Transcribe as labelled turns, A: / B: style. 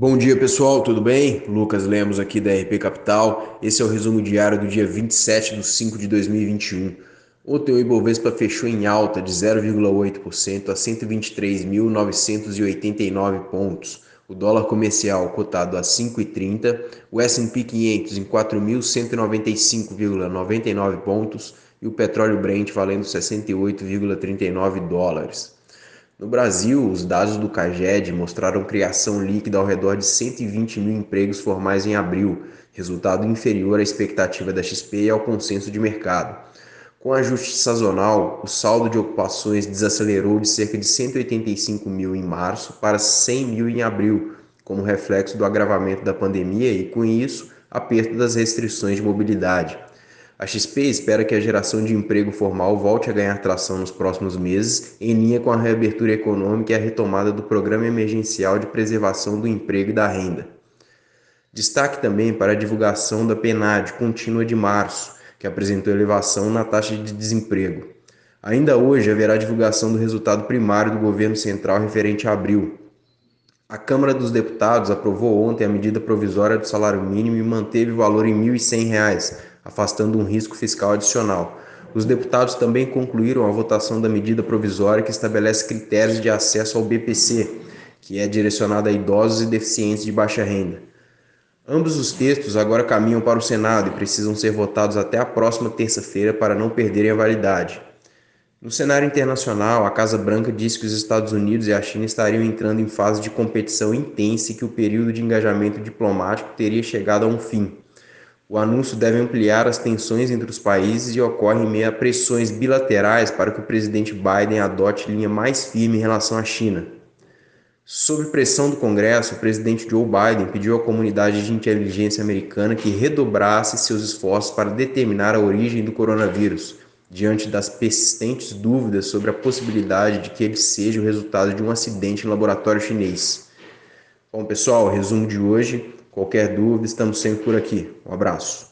A: Bom dia pessoal, tudo bem? Lucas Lemos aqui da RP Capital. Esse é o resumo diário do dia 27 de 5 de 2021. Ontem o Ibovespa fechou em alta de 0,8% a 123.989 pontos. O dólar comercial cotado a 5,30, o S&P 500 em 4.195,99 pontos e o petróleo Brent valendo 68,39 dólares. No Brasil, os dados do CAGED mostraram criação líquida ao redor de 120 mil empregos formais em abril, resultado inferior à expectativa da XP e ao consenso de mercado. Com ajuste sazonal, o saldo de ocupações desacelerou de cerca de 185 mil em março para 100 mil em abril, como reflexo do agravamento da pandemia e, com isso, aperto das restrições de mobilidade. A XP espera que a geração de emprego formal volte a ganhar tração nos próximos meses, em linha com a reabertura econômica e a retomada do Programa Emergencial de Preservação do Emprego e da Renda. Destaque também para a divulgação da PNAD contínua de março, que apresentou elevação na taxa de desemprego. Ainda hoje haverá divulgação do resultado primário do governo central referente a abril. A Câmara dos Deputados aprovou ontem a medida provisória do salário mínimo e manteve o valor em R$ 1.100 afastando um risco fiscal adicional. Os deputados também concluíram a votação da medida provisória que estabelece critérios de acesso ao BPC, que é direcionado a idosos e deficientes de baixa renda. Ambos os textos agora caminham para o Senado e precisam ser votados até a próxima terça-feira para não perderem a validade. No cenário internacional, a Casa Branca disse que os Estados Unidos e a China estariam entrando em fase de competição intensa e que o período de engajamento diplomático teria chegado a um fim. O anúncio deve ampliar as tensões entre os países e ocorre em meio a pressões bilaterais para que o presidente Biden adote linha mais firme em relação à China. Sob pressão do Congresso, o presidente Joe Biden pediu à comunidade de inteligência americana que redobrasse seus esforços para determinar a origem do coronavírus, diante das persistentes dúvidas sobre a possibilidade de que ele seja o resultado de um acidente em laboratório chinês. Bom, pessoal, resumo de hoje. Qualquer dúvida, estamos sempre por aqui. Um abraço.